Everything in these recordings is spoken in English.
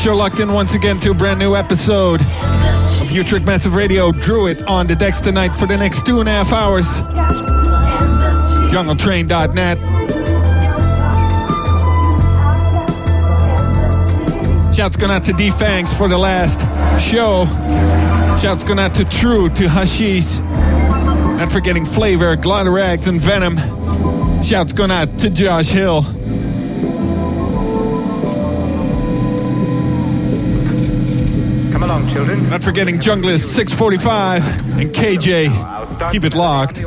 folks, you're locked in once again to a brand new episode of Utrecht Massive Radio. Drew it on the decks tonight for the next two and a half hours. JungleTrain.net. Shouts going out to D-Fangs for the last show. Shouts going out to True, to Hashish. Not forgetting Flavor, Glotarags, and Venom. Shouts going out to Josh Hill. Children. Not forgetting Junglist 645 and KJ. Keep it locked.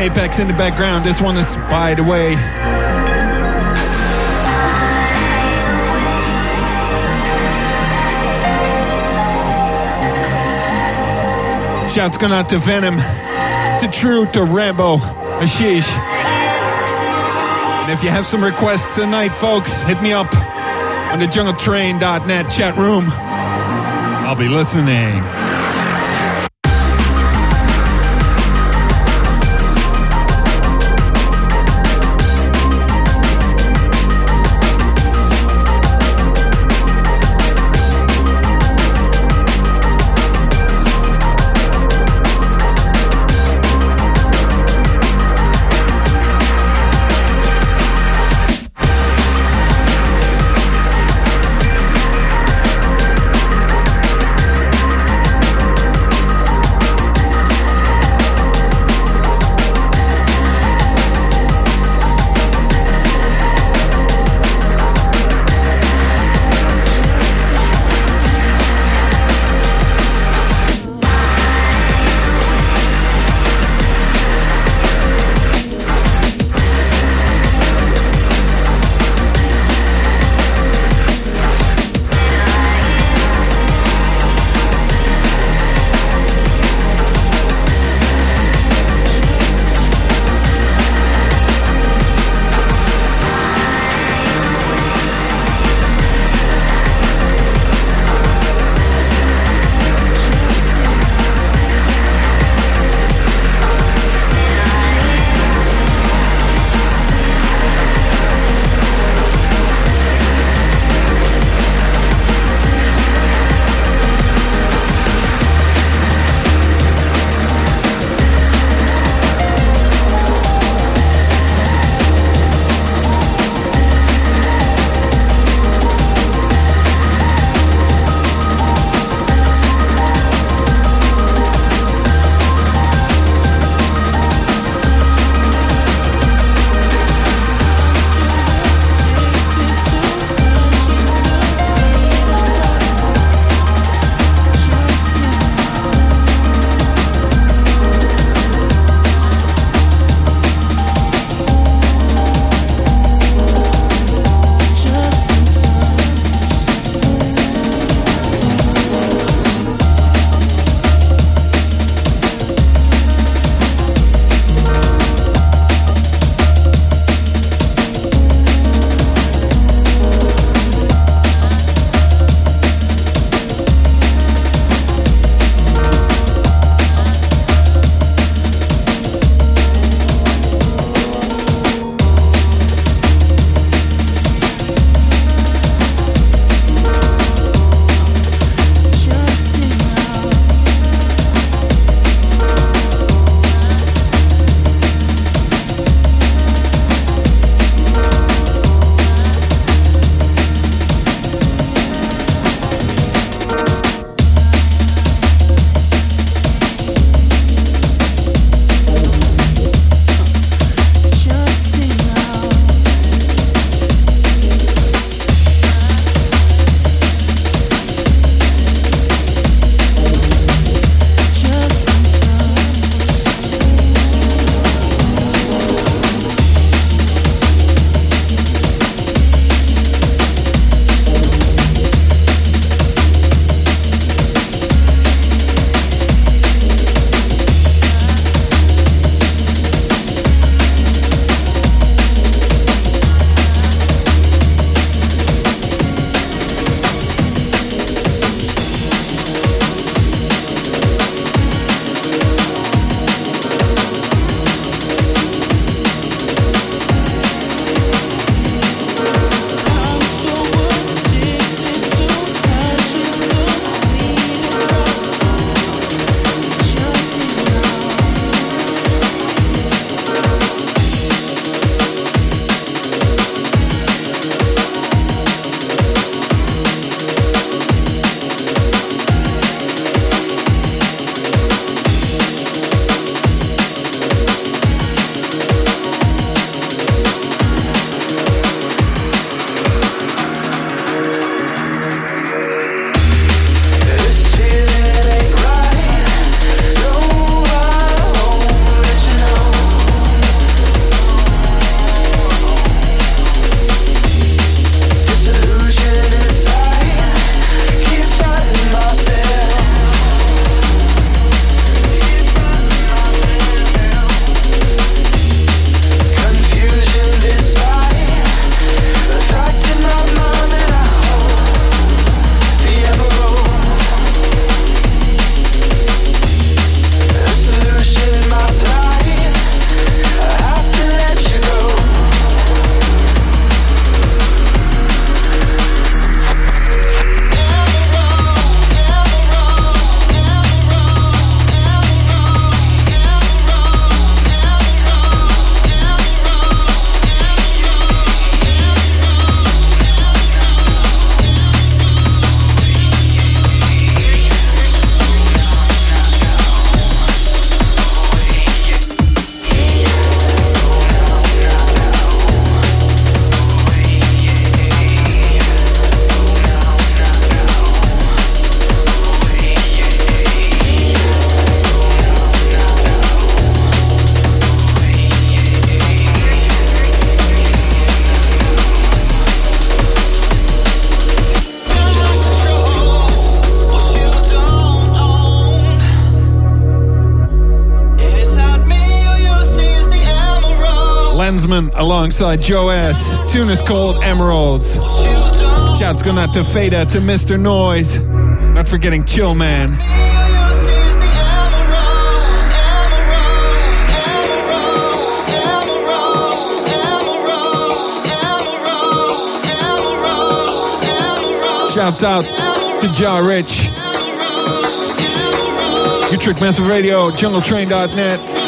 Apex in the background. This one is By the Way. Shouts going out to Venom, to True, to Rambo, Ashish. And if you have some requests tonight, folks, hit me up on the jungletrain.net chat room. I'll be listening. Alongside Joe S. Tune is called Emeralds. Shouts going out to Fada, to Mr. Noise. Not forgetting Chill Man. Shouts out to Ja Rich. Utrecht Massive Radio, jungletrain.net.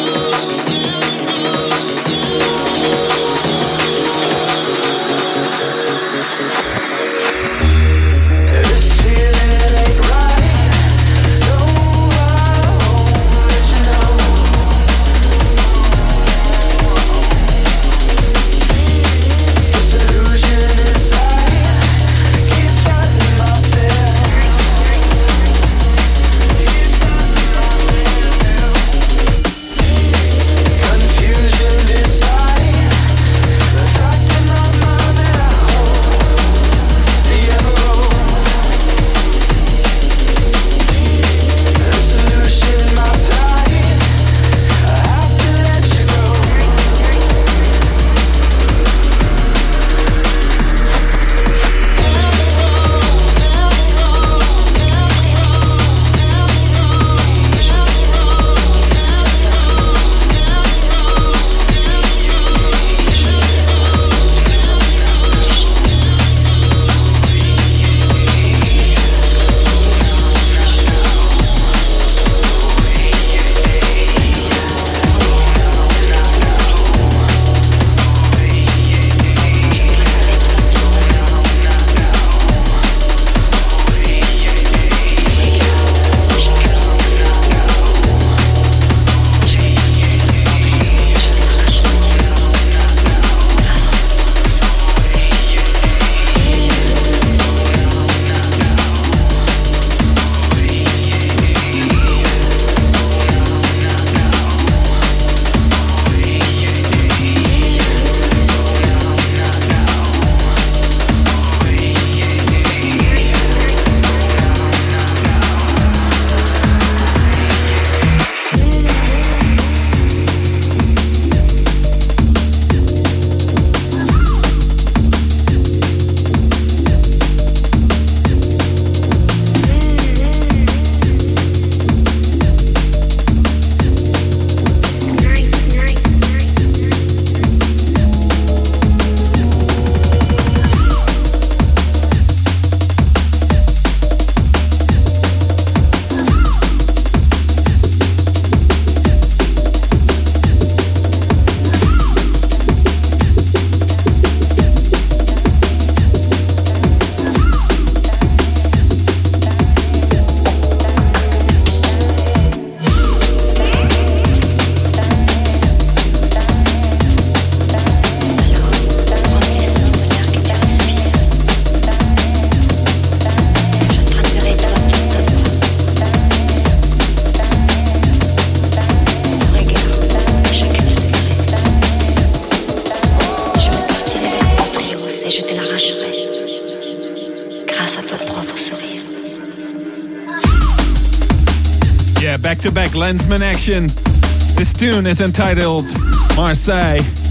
Lenzman action. This tune is entitled Marseille.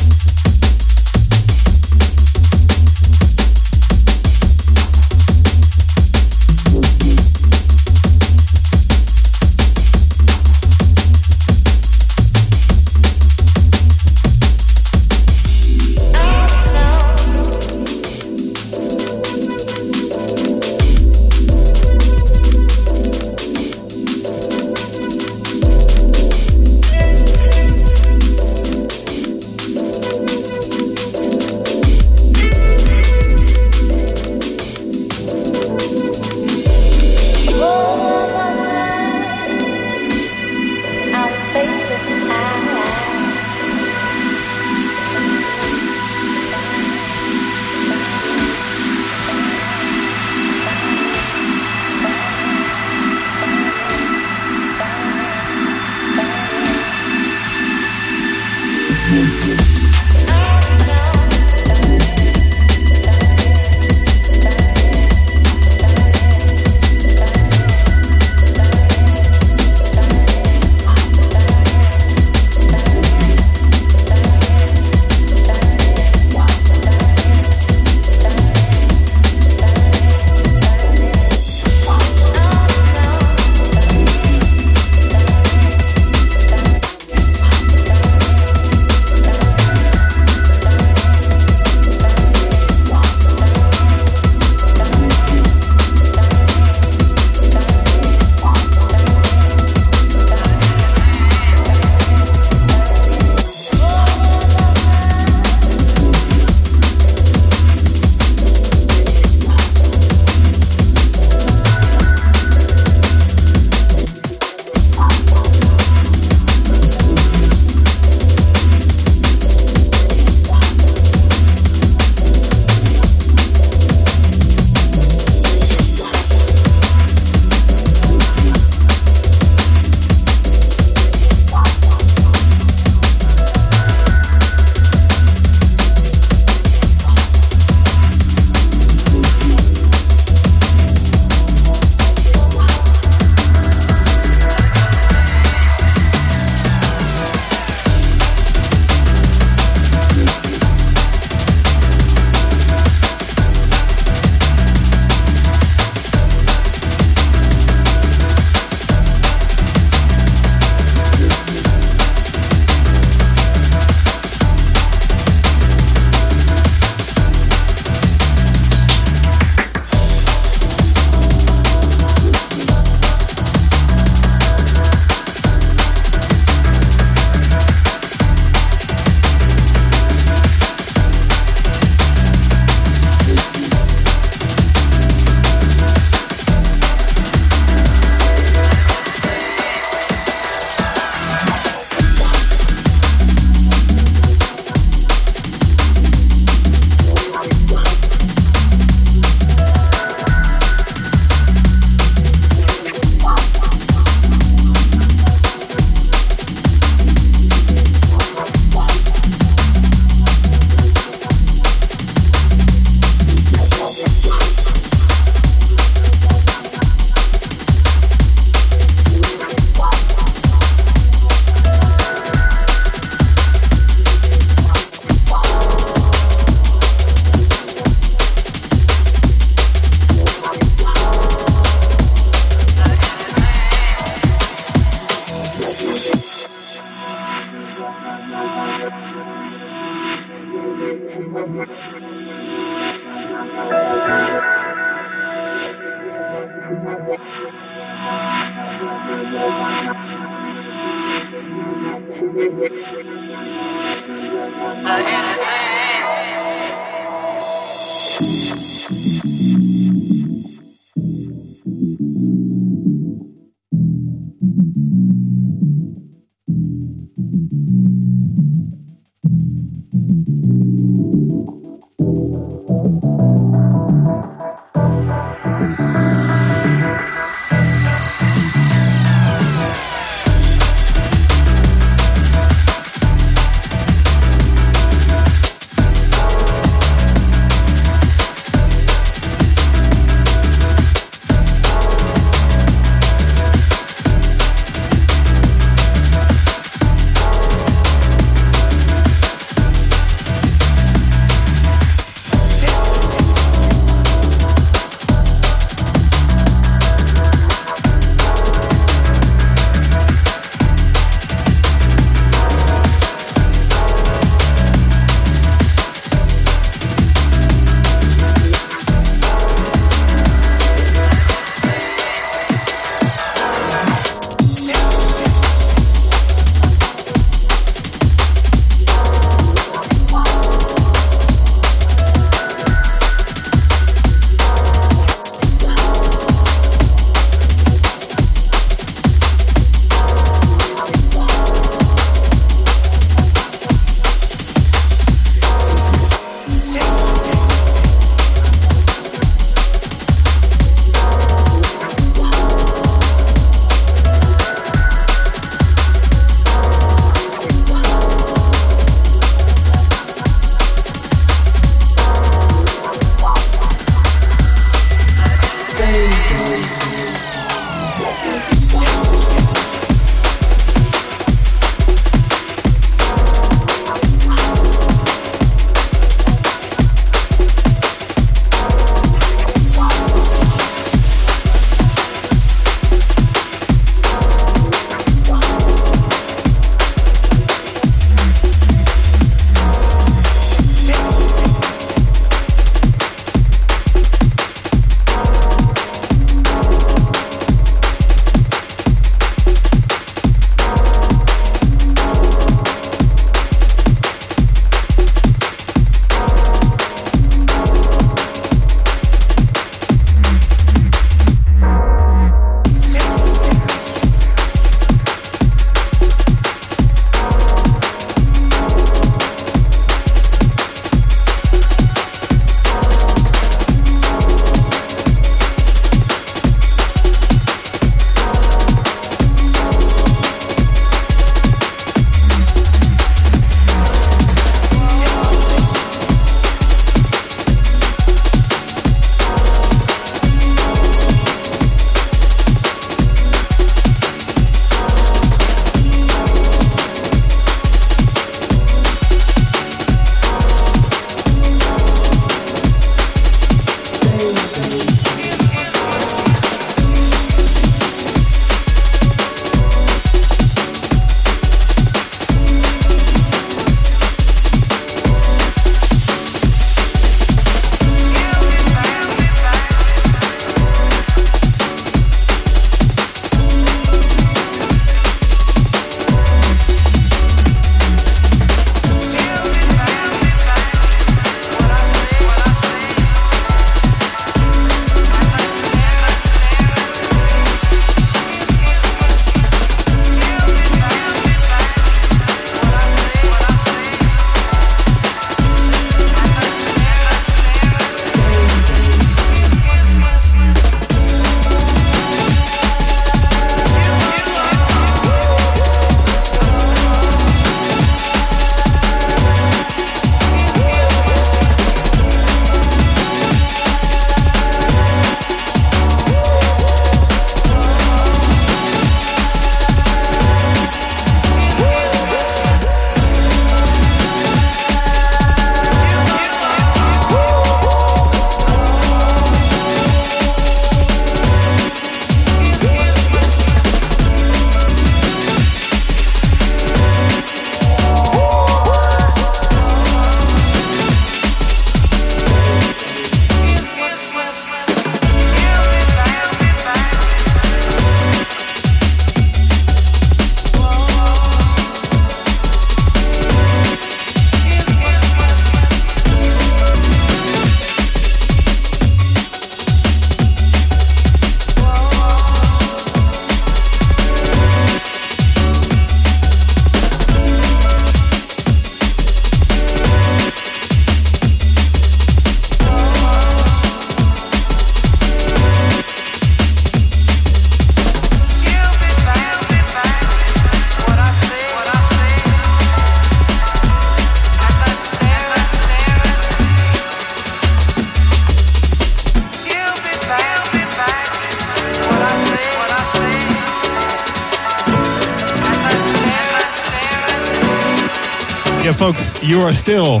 Are still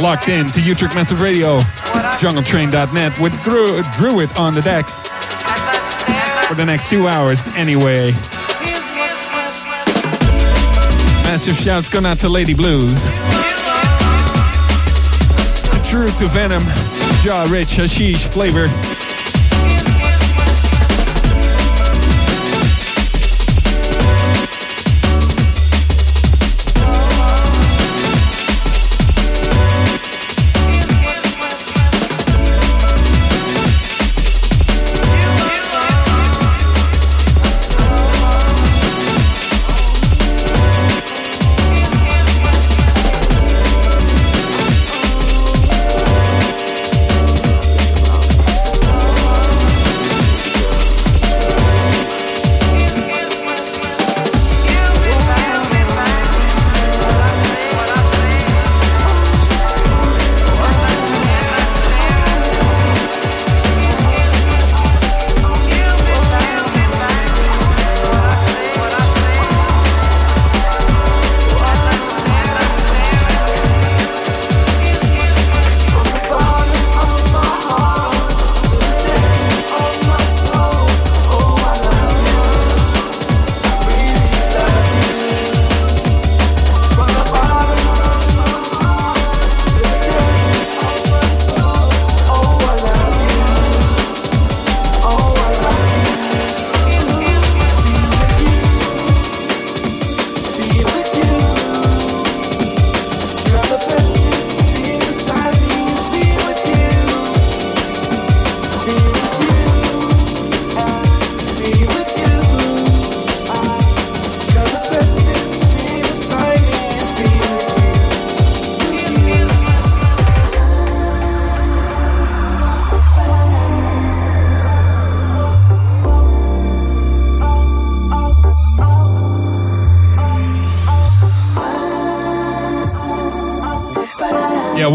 locked in to Utrecht Massive Radio, jungletrain.net with Drew, Druid on the decks for the next two hours anyway. Massive shouts going out to Lady Blues. True to Venom, Jaw Rich, Hashish Flavor.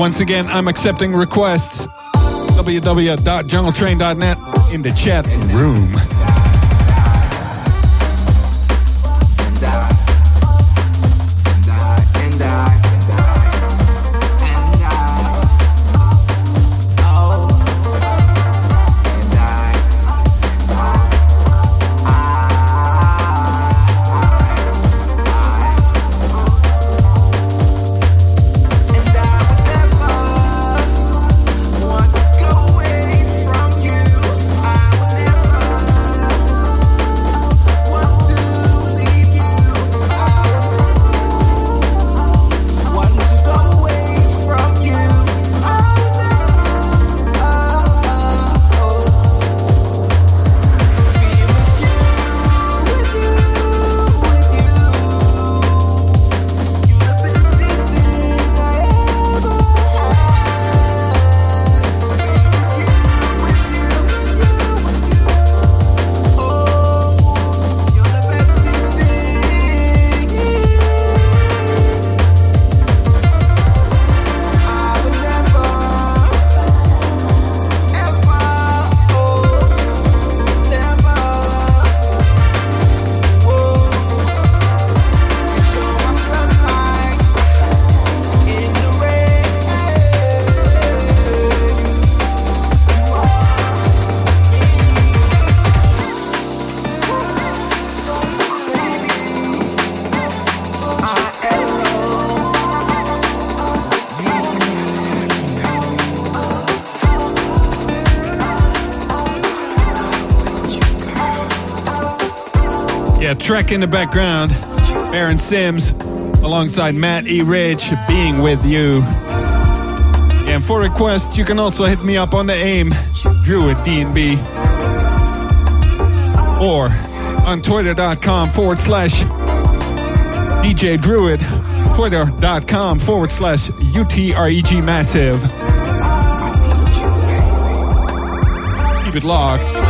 Once again, I'm accepting requests. www.jungletrain.net in the chat room. Track in the background, Aaron Sims alongside Matt E. Rich, Being With You. And for requests, you can also hit me up on the AIM, Druid DNB. Or on twitter.com forward slash DJ Druid, twitter.com forward slash UTREG Massive. Keep it logged.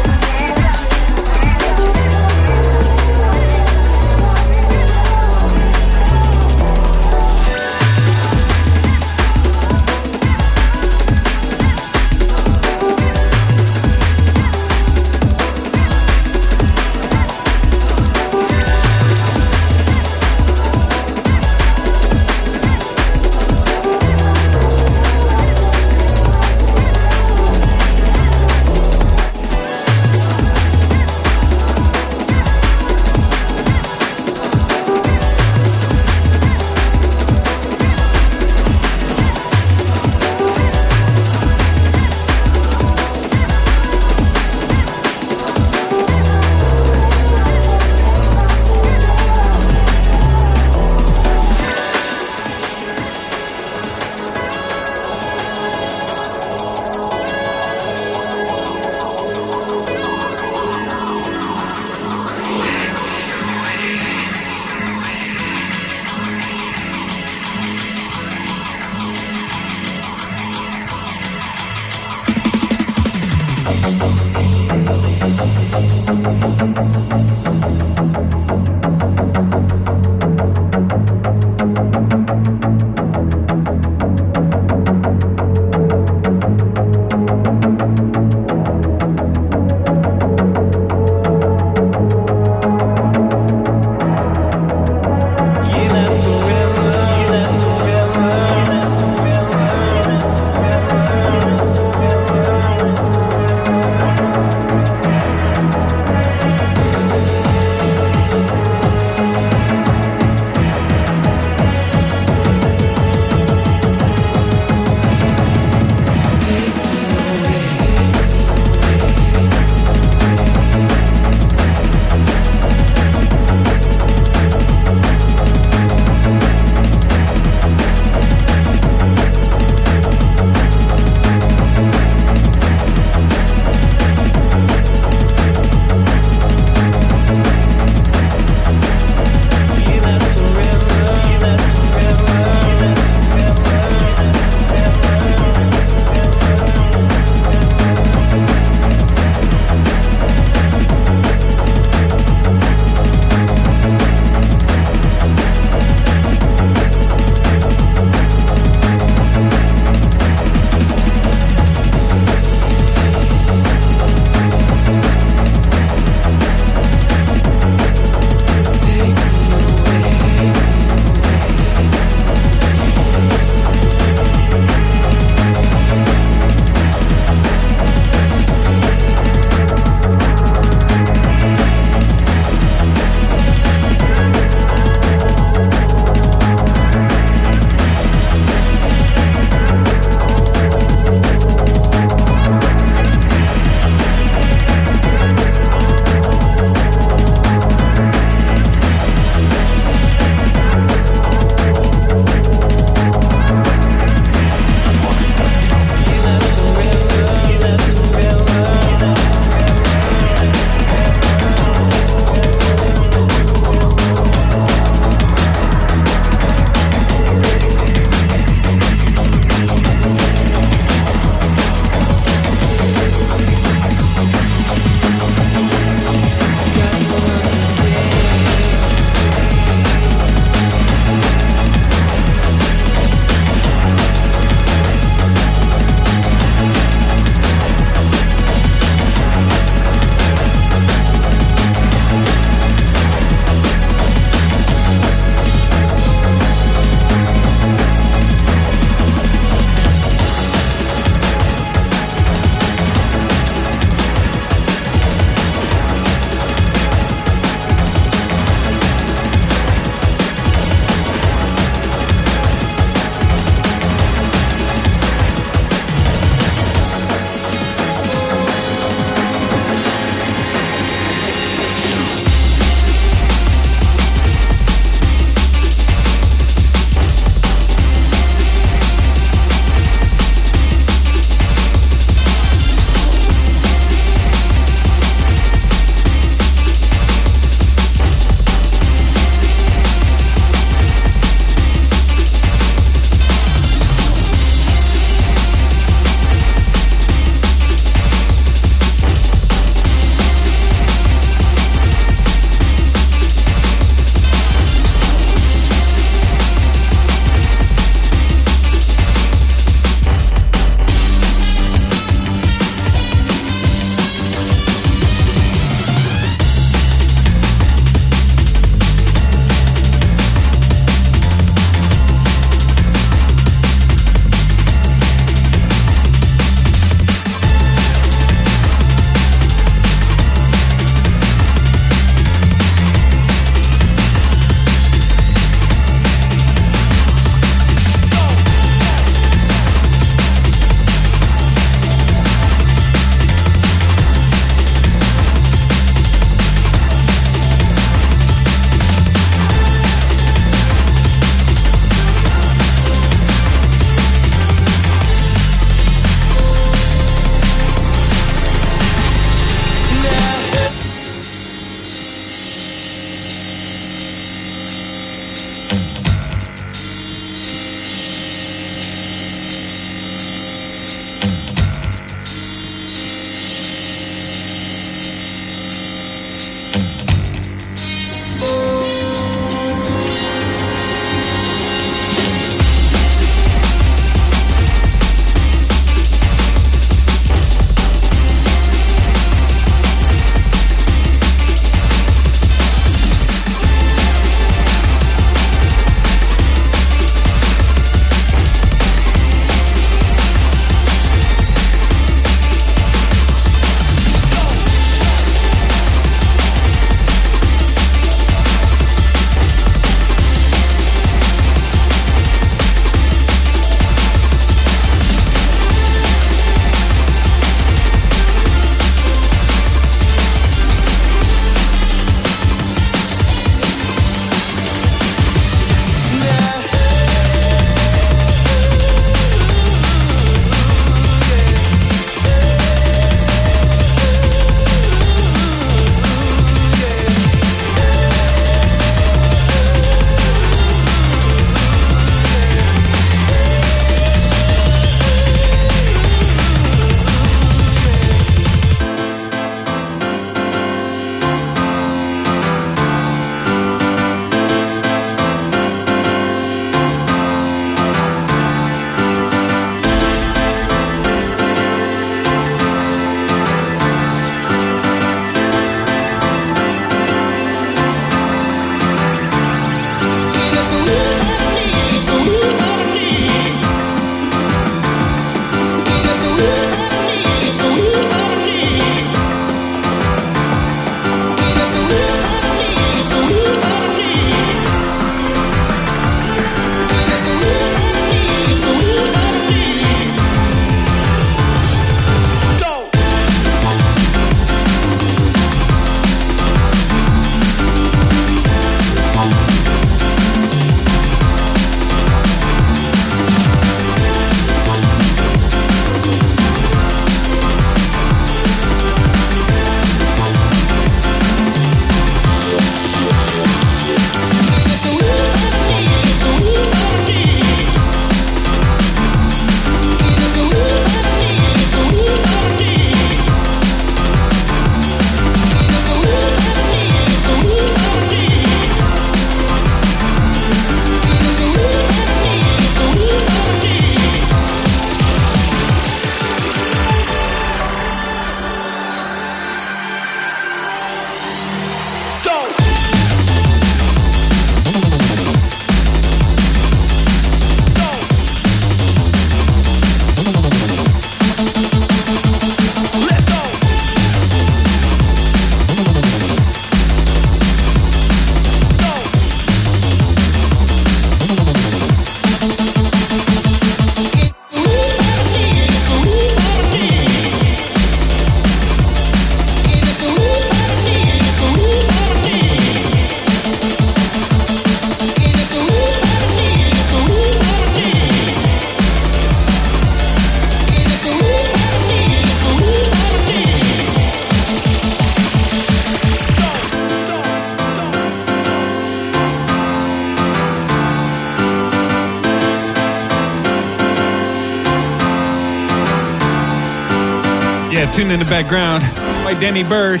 Yeah, tune in the background by Danny Byrd.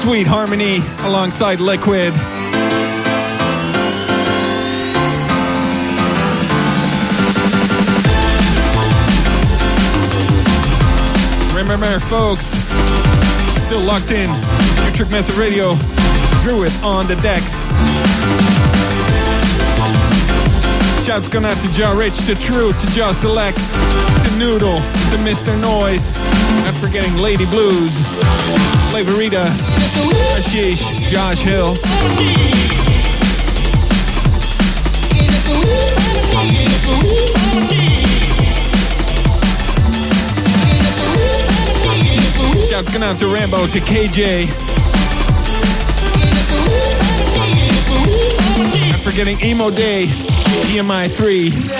Sweet Harmony alongside Liquid. Remember, folks, still locked in. Trick Master Radio, Druid on the decks. Shouts going out to Jaw Rich, to True, to Jaw Select, to Noodle, to Mr. Noise. Not forgetting Lady Blues, Flavorita, Ashish, Josh Hill. Shouts going out to Rambo, to KJ. Forgetting Emo Day, EMI 3.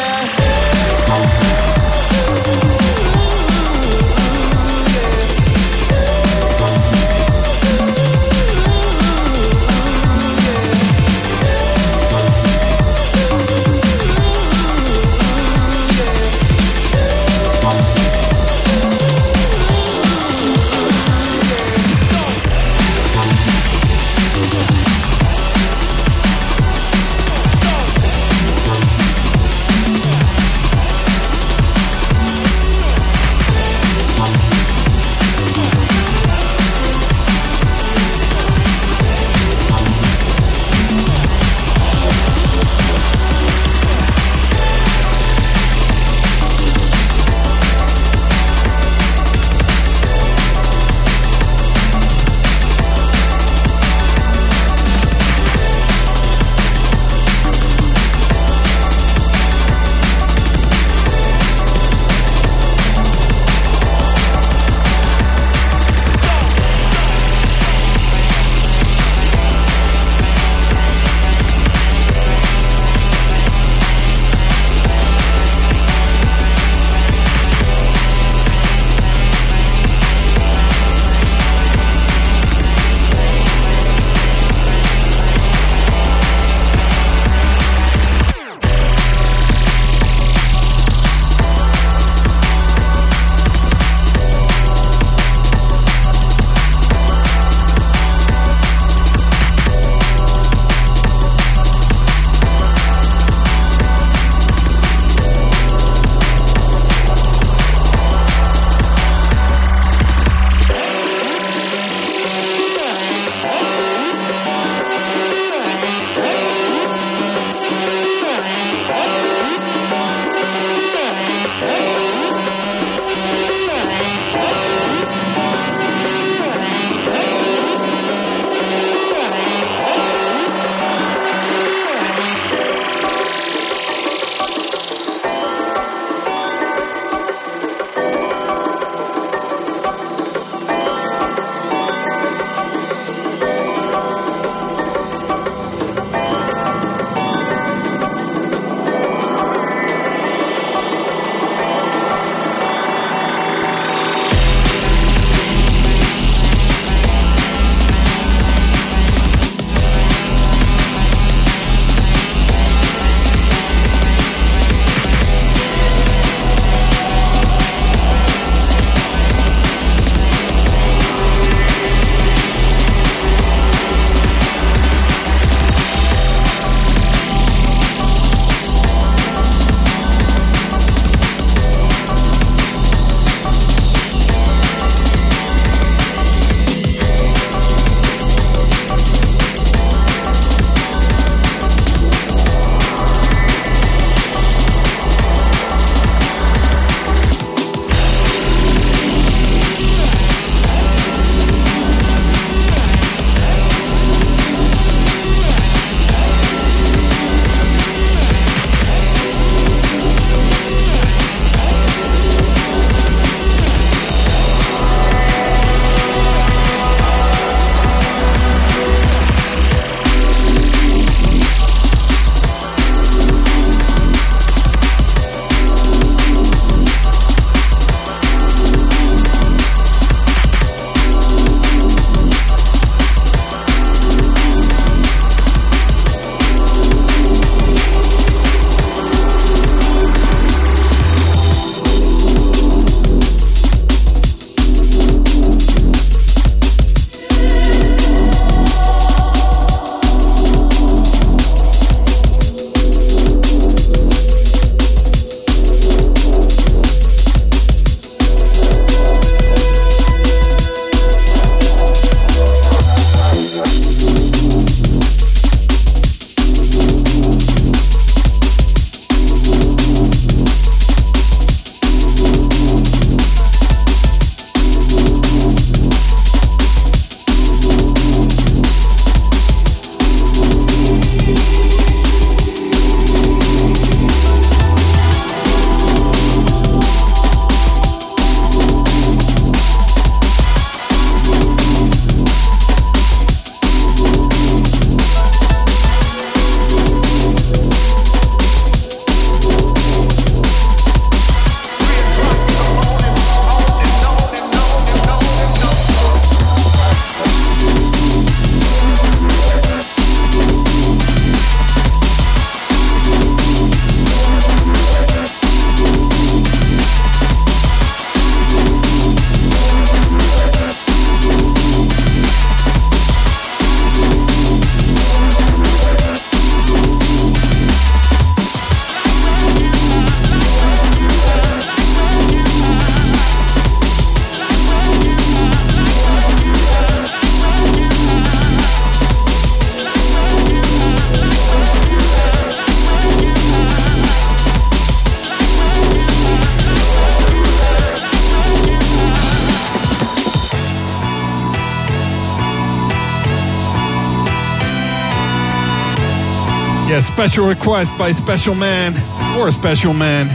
Special request by special man or a special man.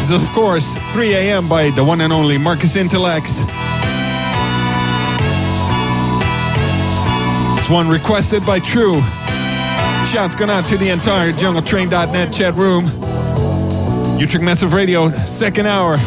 Is, of course, 3 a.m. by the one and only Marcus Intellects. This one requested by True. Shouts going out to the entire JungleTrain.net chat room. Utrecht Massive Radio, second hour.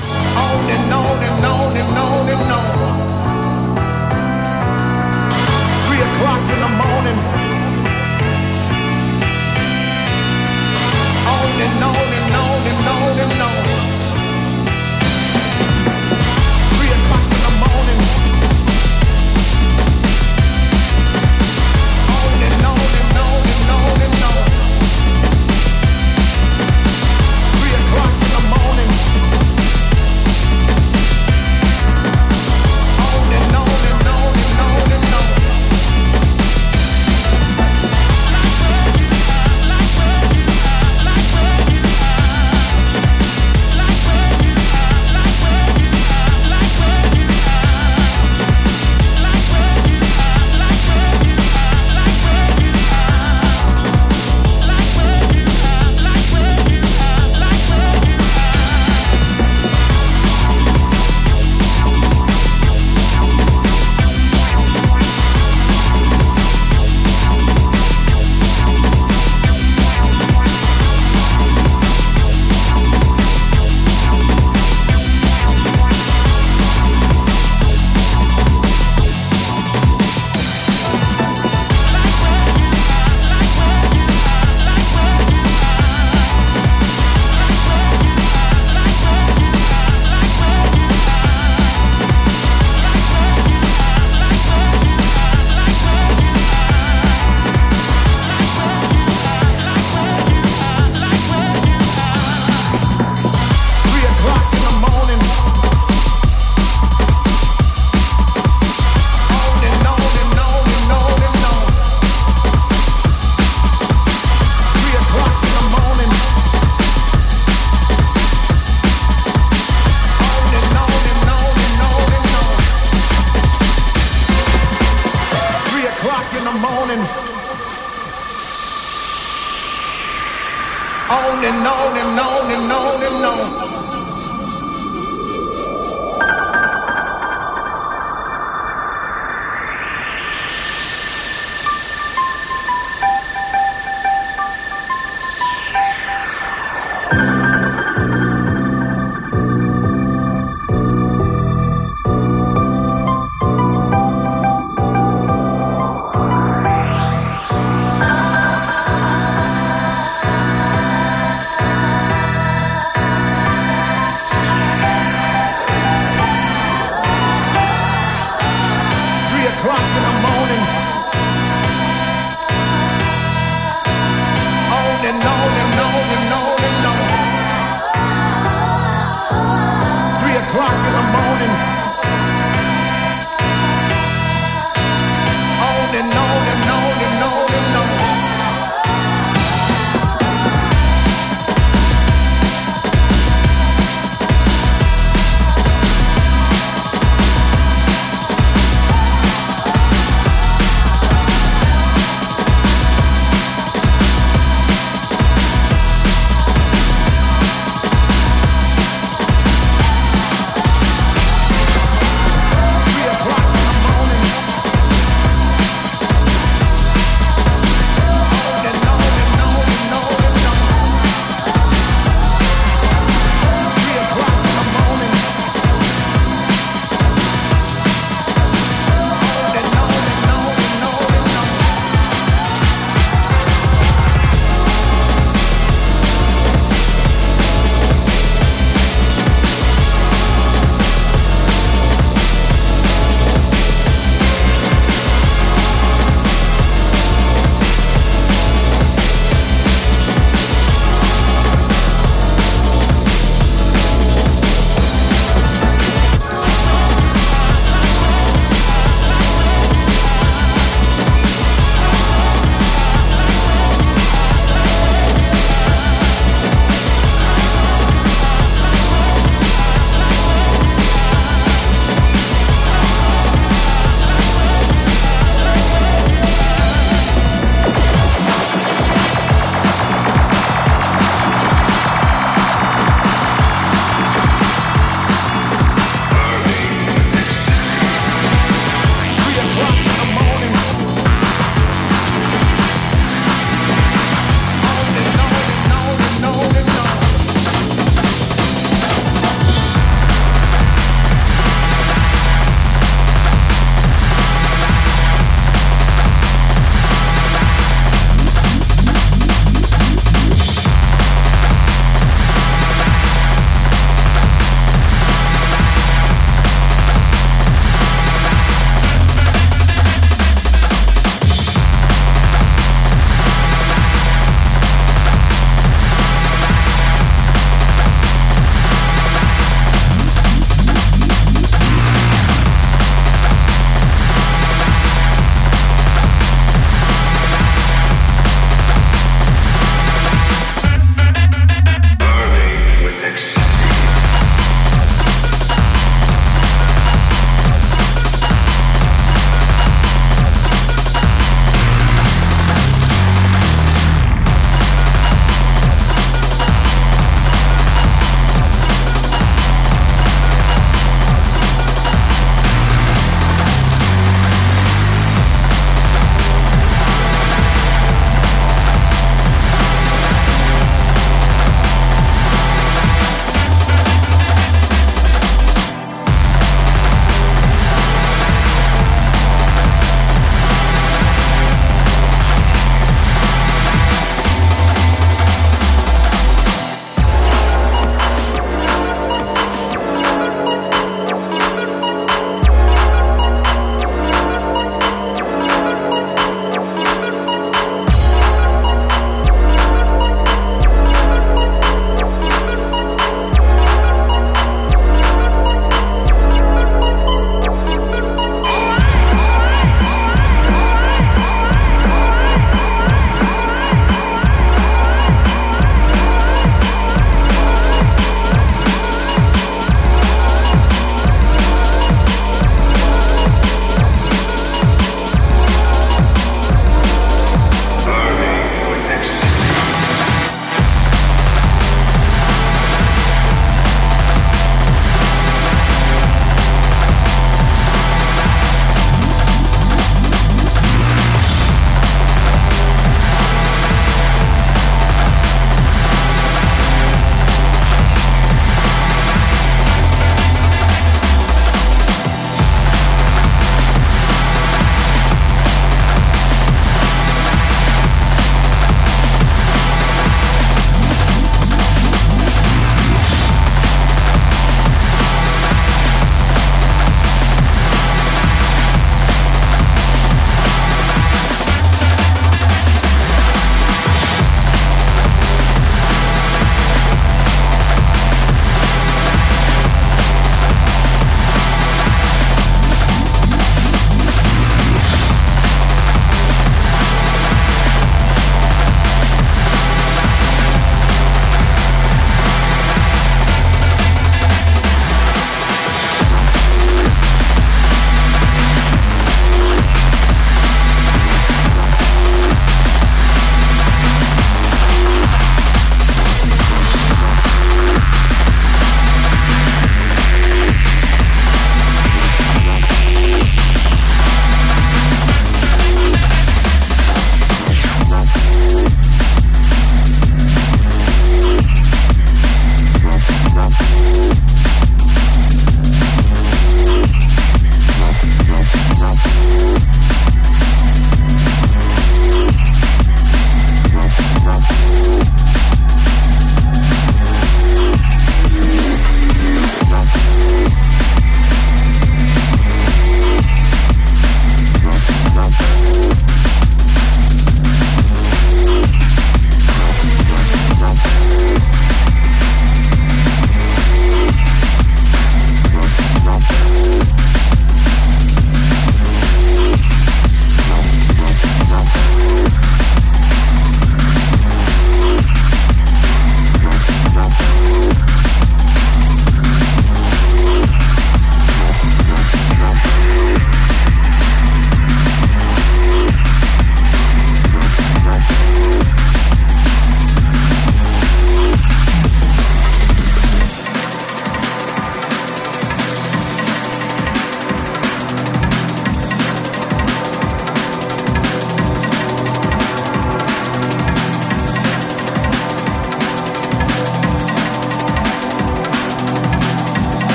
On and on and on and on and on.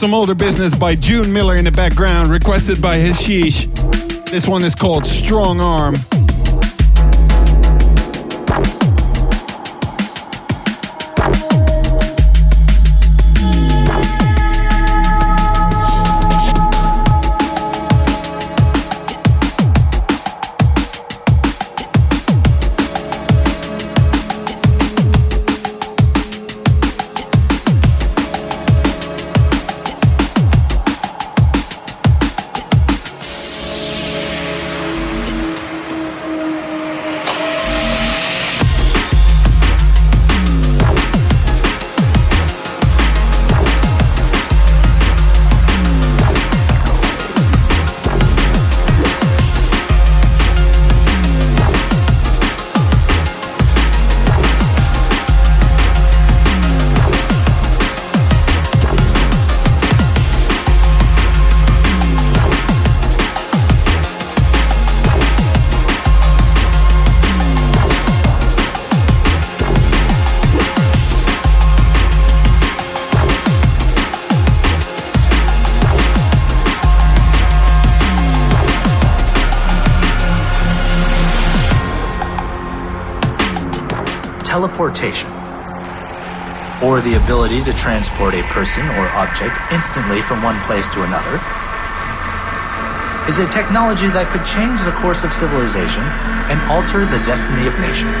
Some older business by June Miller in the background, requested by Hashish. This one is called Strong Arm. Teleportation, or the ability to transport a person or object instantly from one place to another, is a technology that could change the course of civilization and alter the destiny of nations.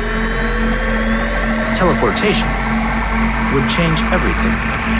Teleportation would change everything.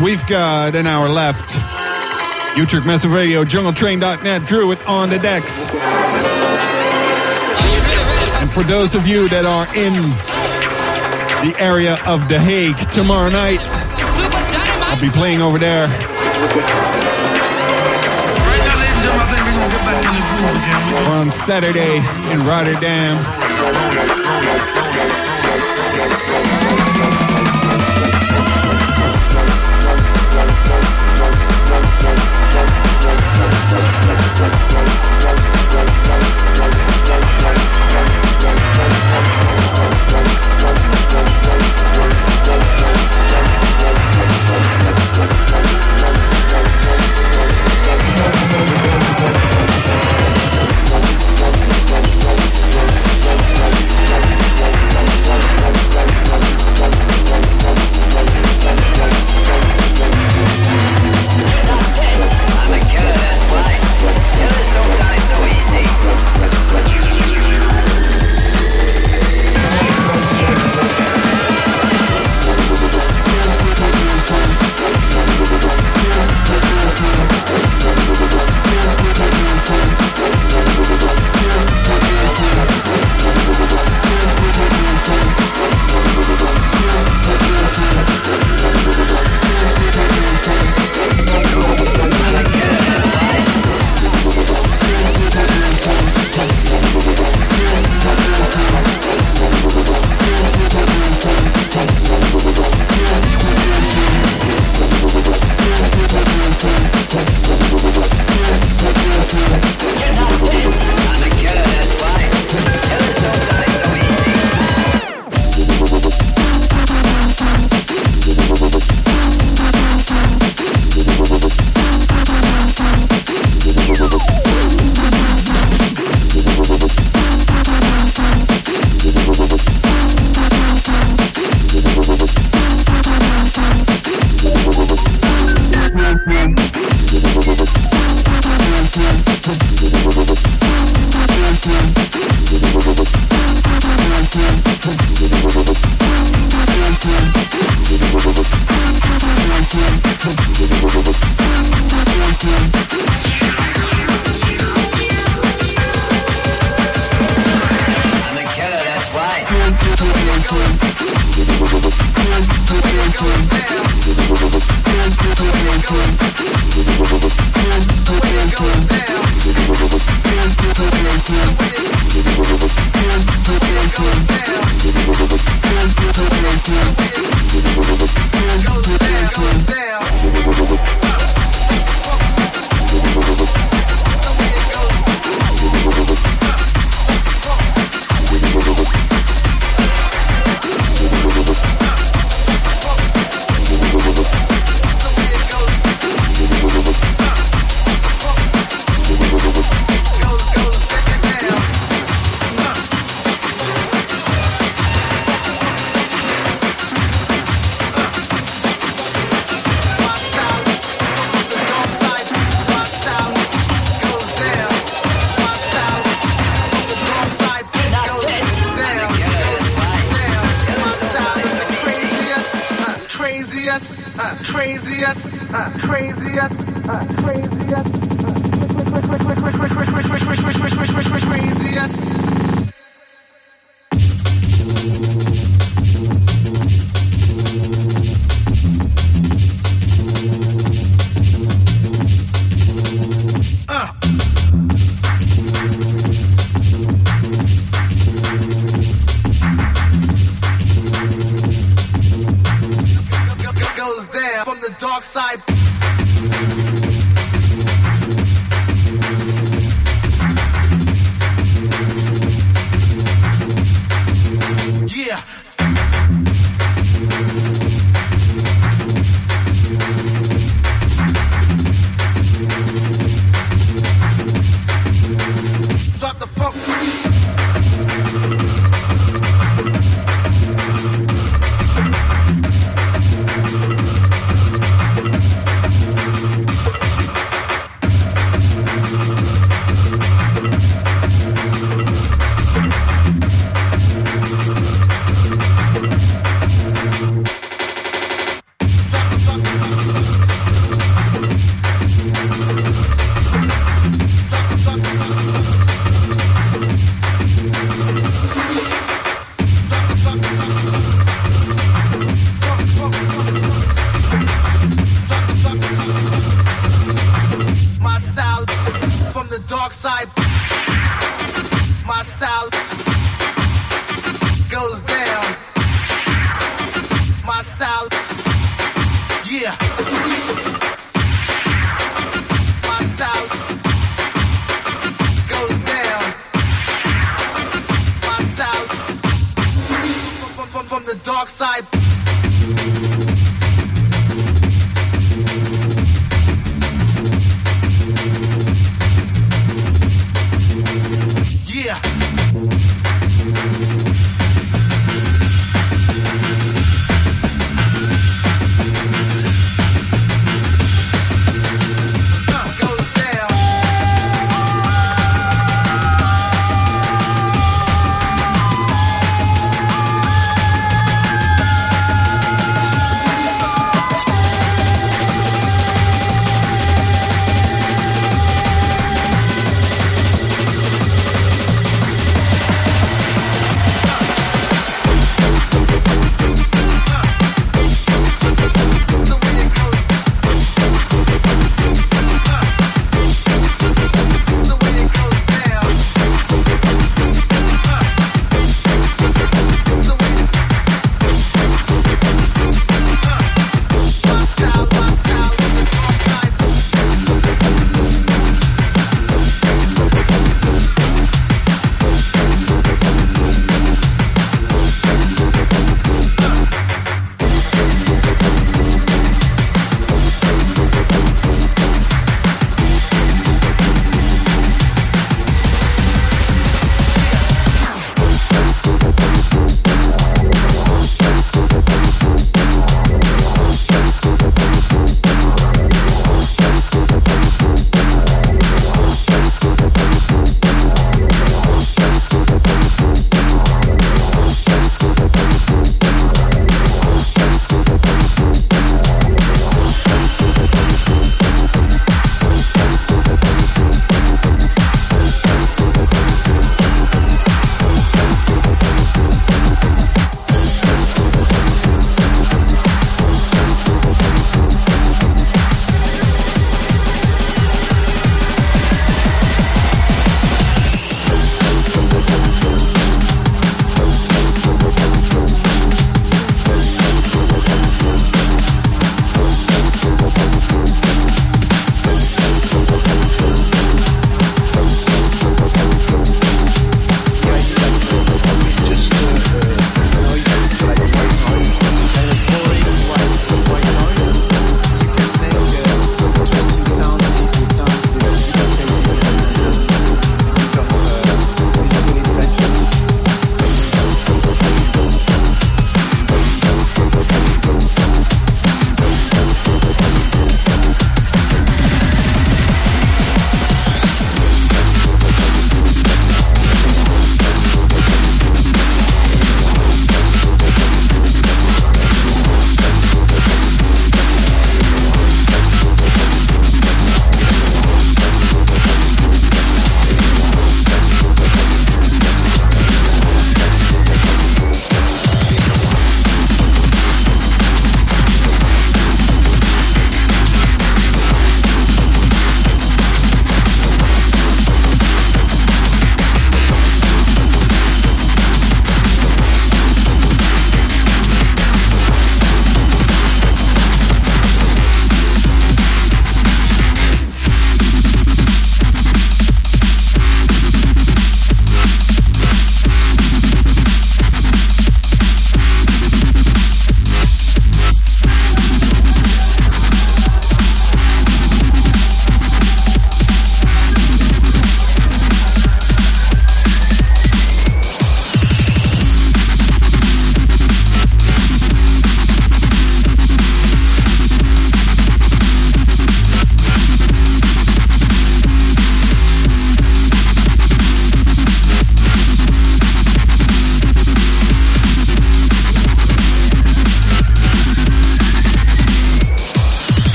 We've got an hour left. Utrecht Massive Radio, jungletrain.net, Druid on the decks. And for those of you that are in the area of The Hague tomorrow night, I'll be playing over there. Or on Saturday in Rotterdam.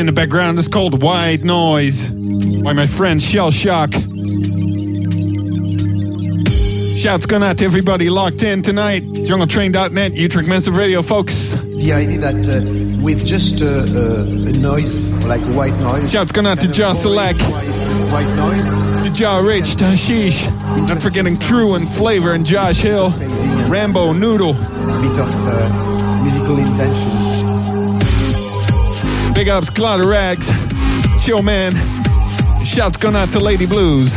In the background is called White Noise by my friend Shell Shock. Shouts going out to everybody locked in tonight. JungleTrain.net, Utrecht Massive Radio, folks. The idea that uh, with just a, a, a noise, like white noise. Shouts going out to Kind of Joe voice, Select. White, white noise. To Jaw Rich, to Hashish. Not forgetting True and Flavor and Josh Hill. Rambo Noodle. A bit of uh, musical intention. Big ups, Cloud Rags. Chill man. Shouts going out to Lady Blues.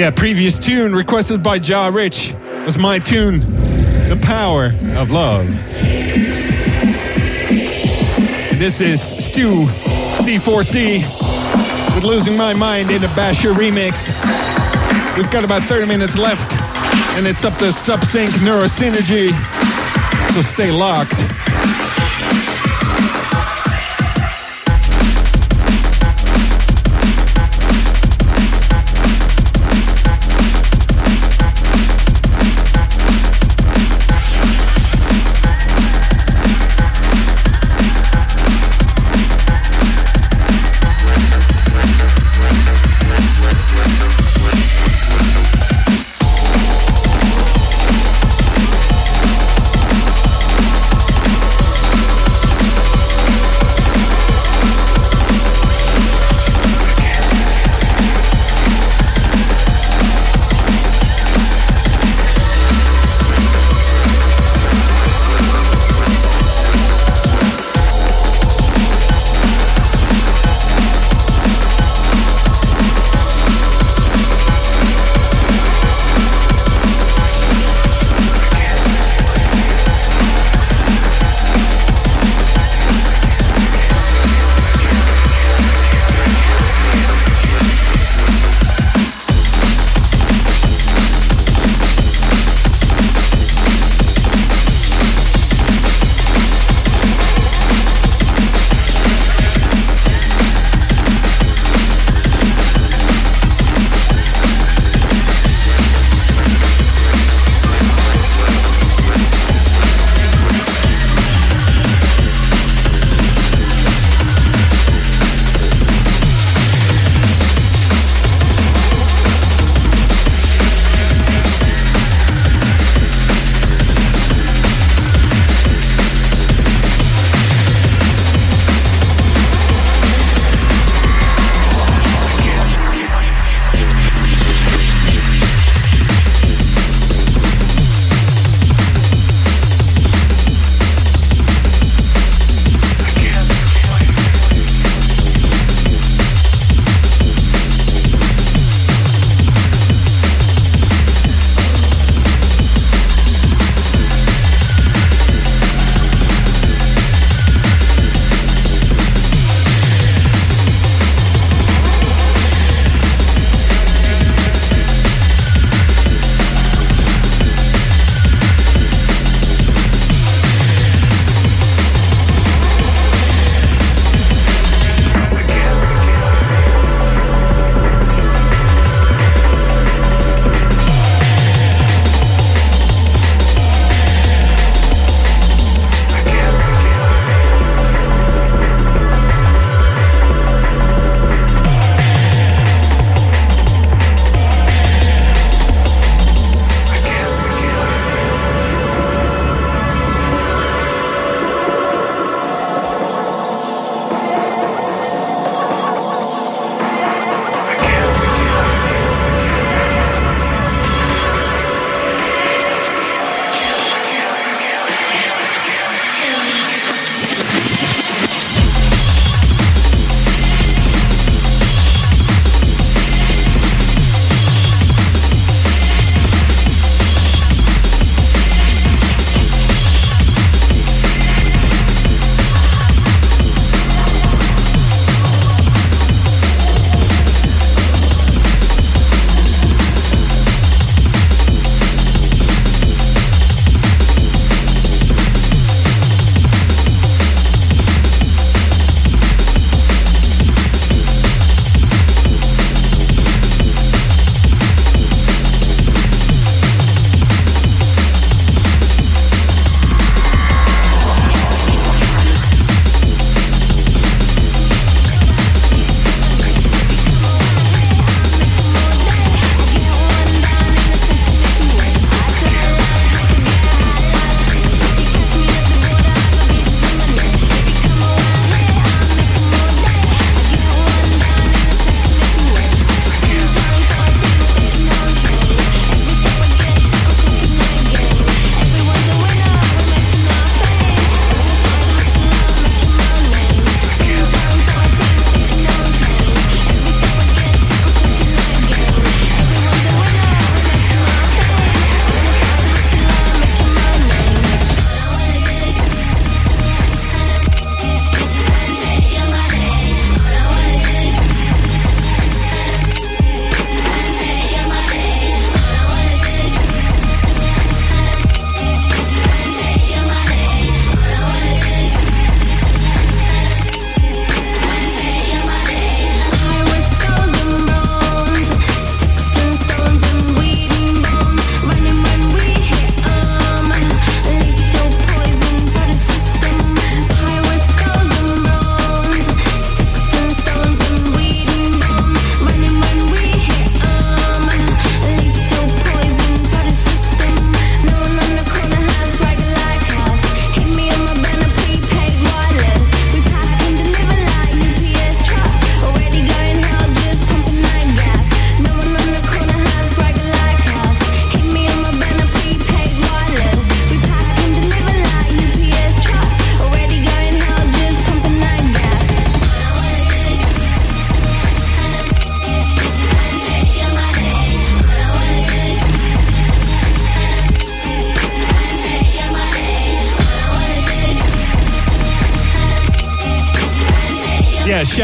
Yeah, previous tune requested by Ja Rich was my tune, The Power of Love. This is Stu C4C with Losing My Mind in a Basher remix. We've got about 30 minutes left, and it's up to Subsync Neurosynergy, so stay locked.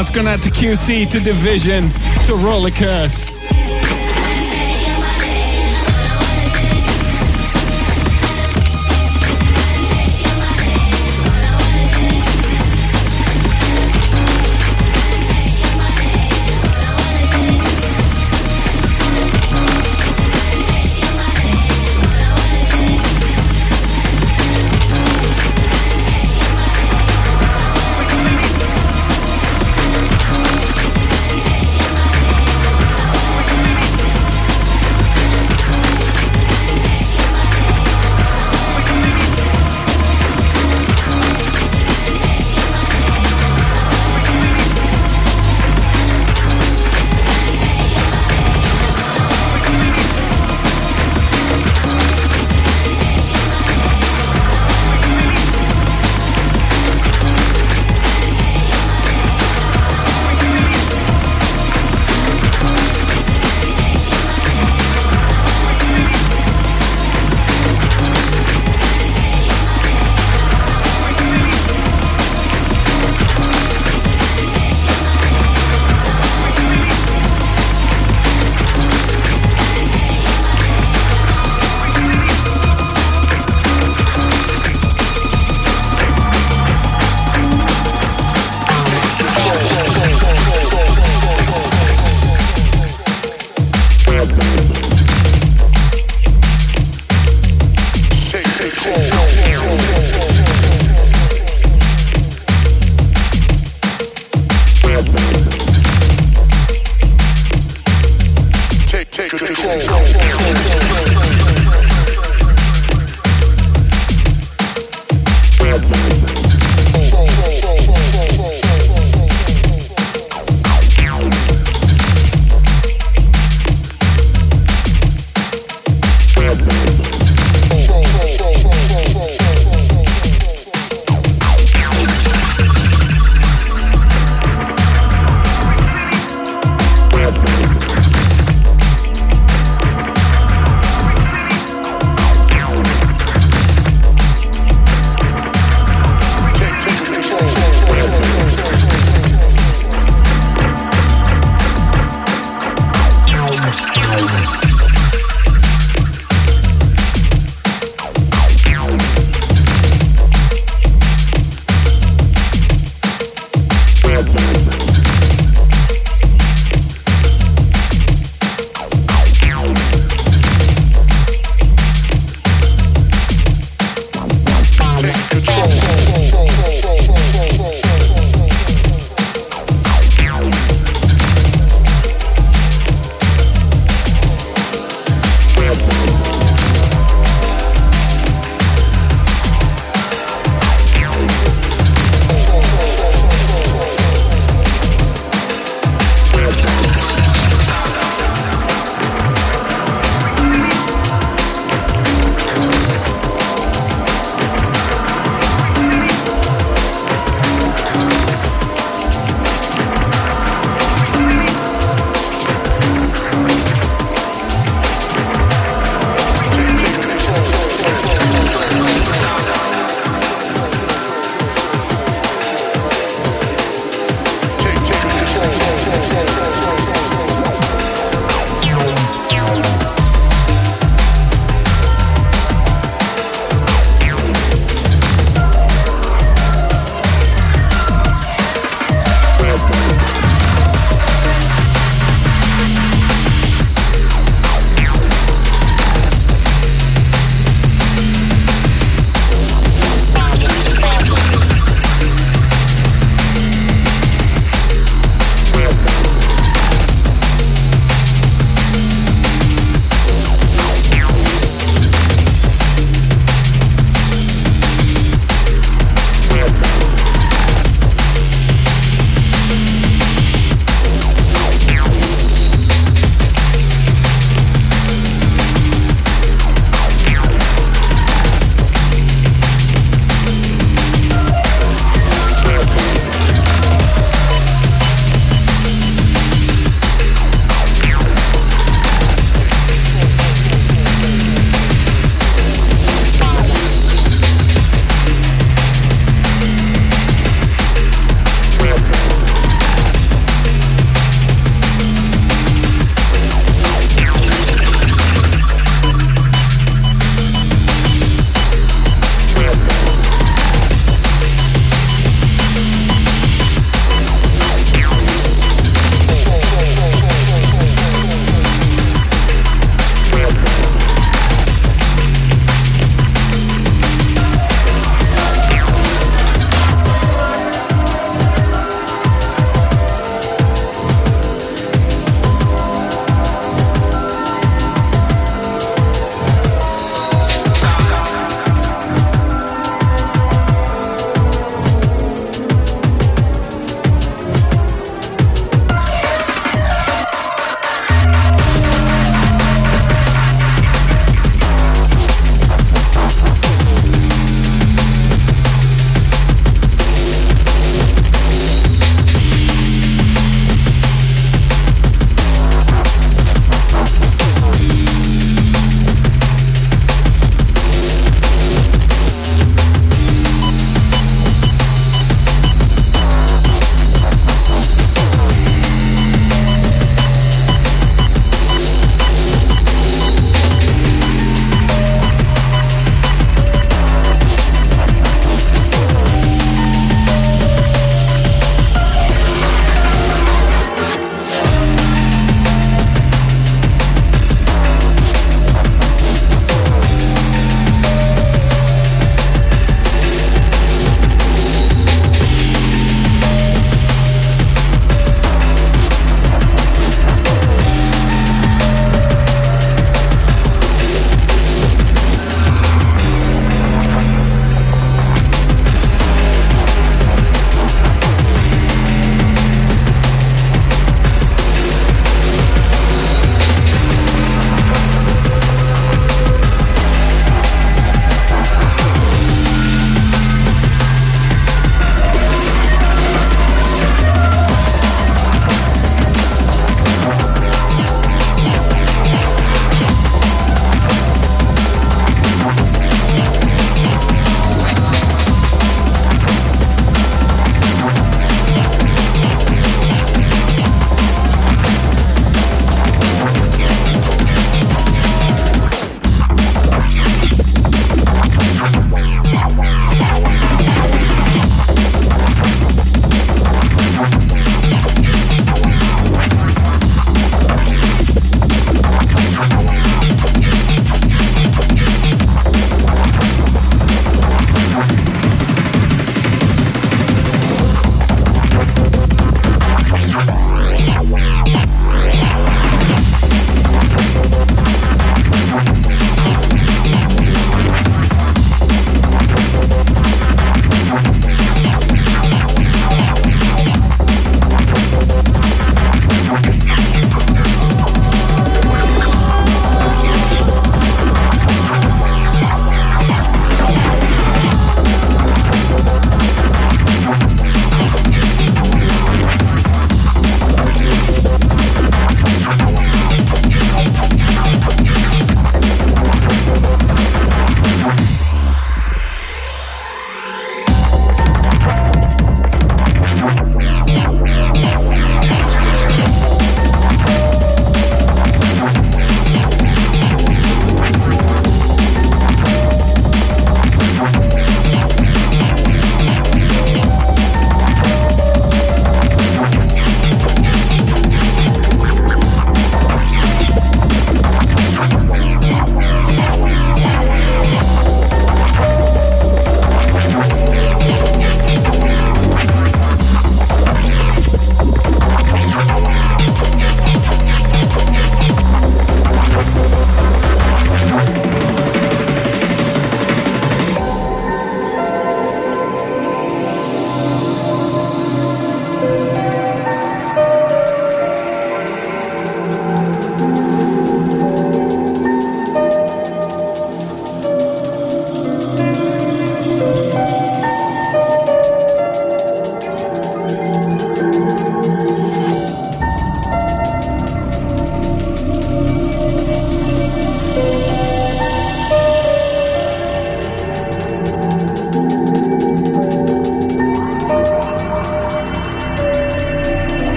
Shouts going out to QC, to Division, to Rollicast.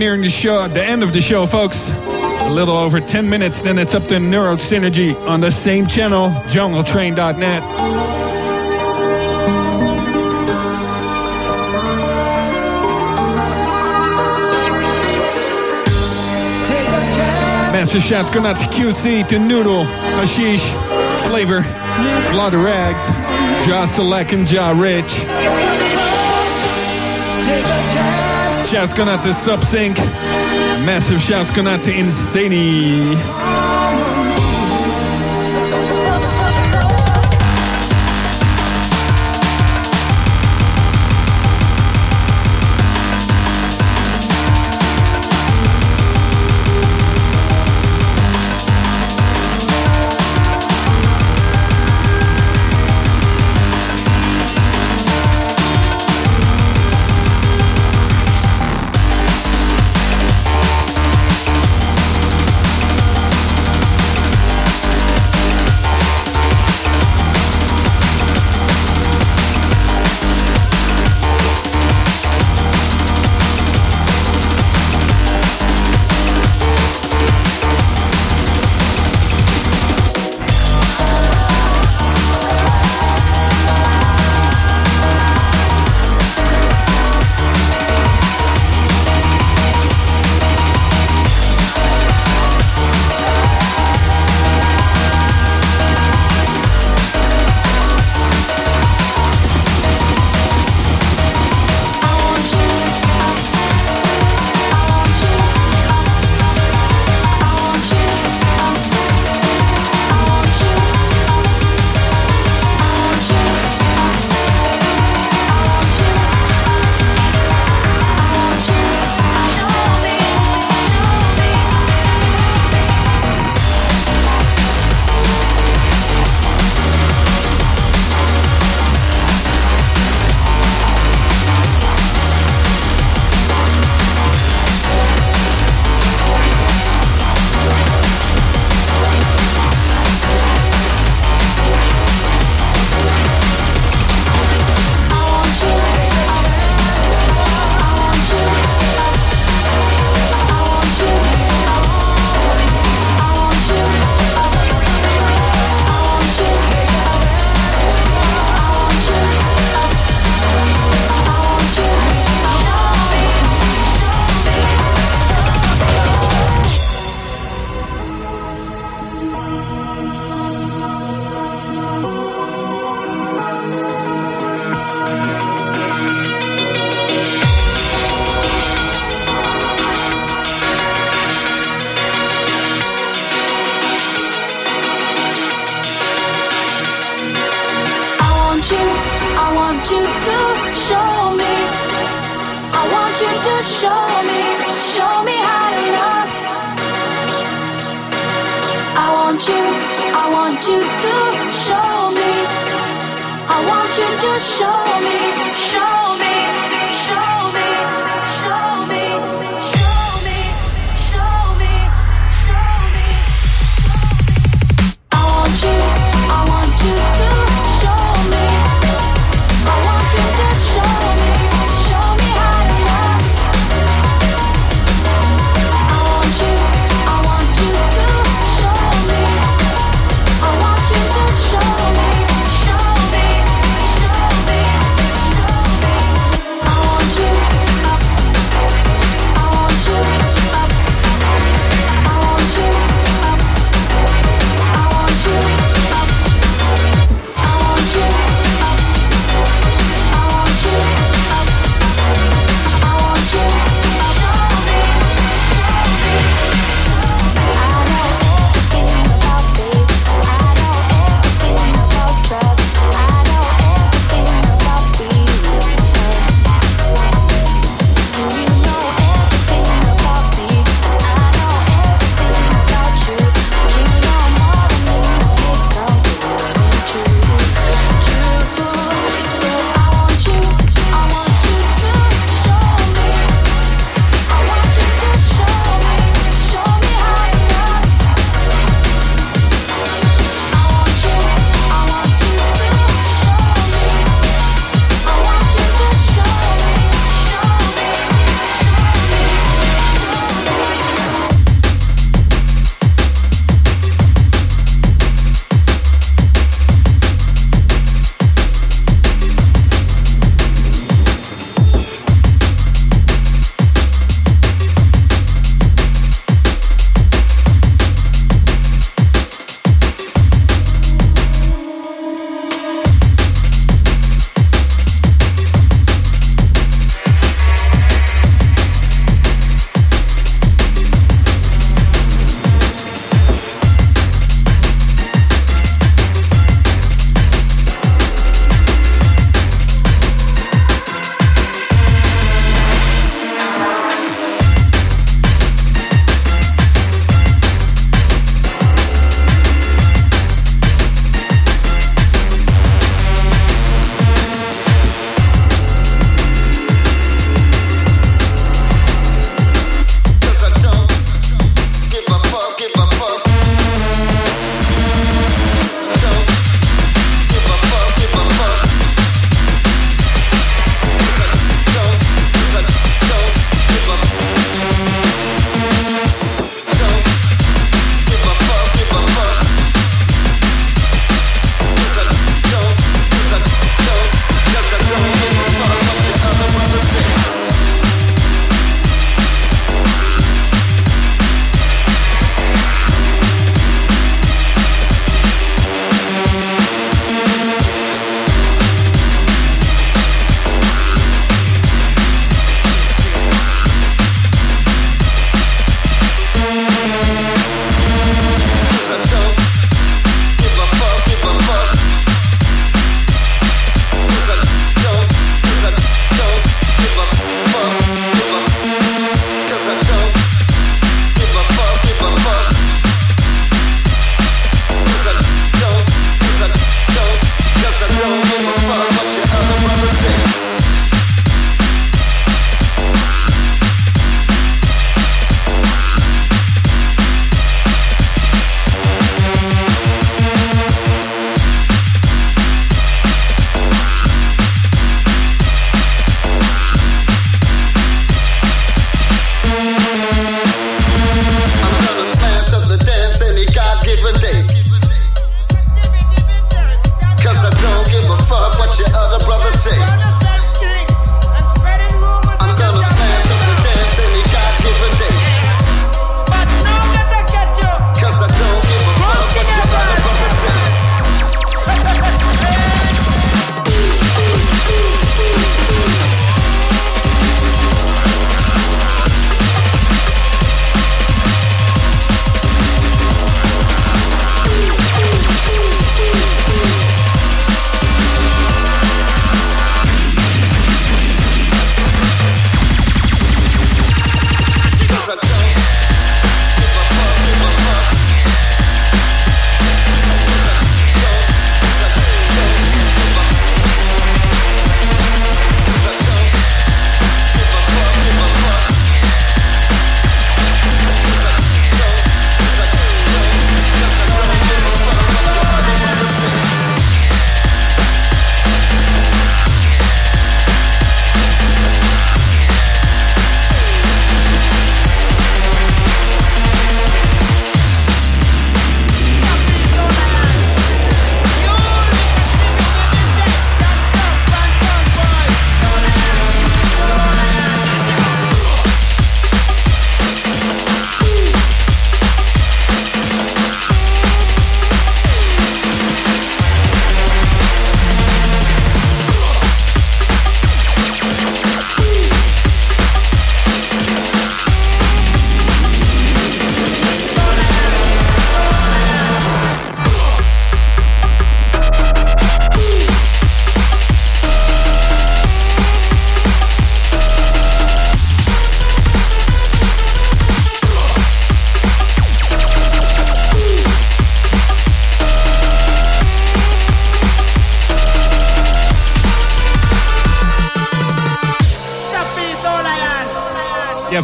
Nearing the show, the end of the show, folks. A little over 10 minutes, then it's up to Neurosynergy on the same channel, jungletrain.net. Master shouts going out to QC, to Noodle, Hashish, Flavor, a lot of rags, Jaw Select and Jaw Rich. Shouts going out to Subsync. Massive shouts going out to Insani.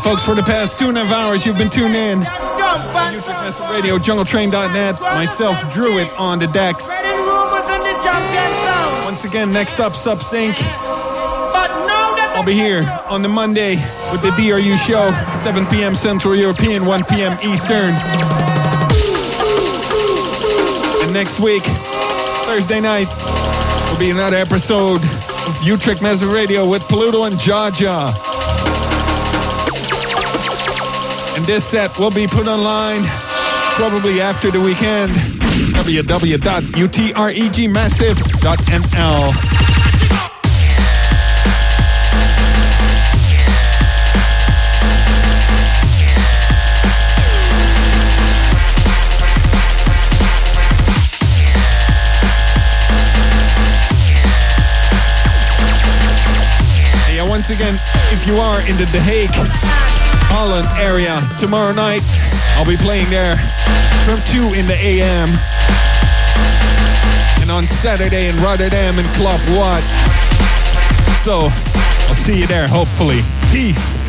Folks, for the past two and a half hours, you've been tuned in. Radio, JungleTrain.net, myself, Druid on the decks. Once again, next up, Subsync. I'll be here on the Monday with the DRU show, 7 p.m. Central European, 1 p.m. Eastern. And next week, Thursday night, will be another episode of Utrecht Massive Radio with Pluto and Jaja. And this set will be put online probably after the weekend. www.utrechtmassive.nl. once again, if you are in the The Hague Holland area tomorrow night. I'll be playing there from 2 in the AM. And on Saturday in Rotterdam in Club What. So, I'll see you there, hopefully. Peace.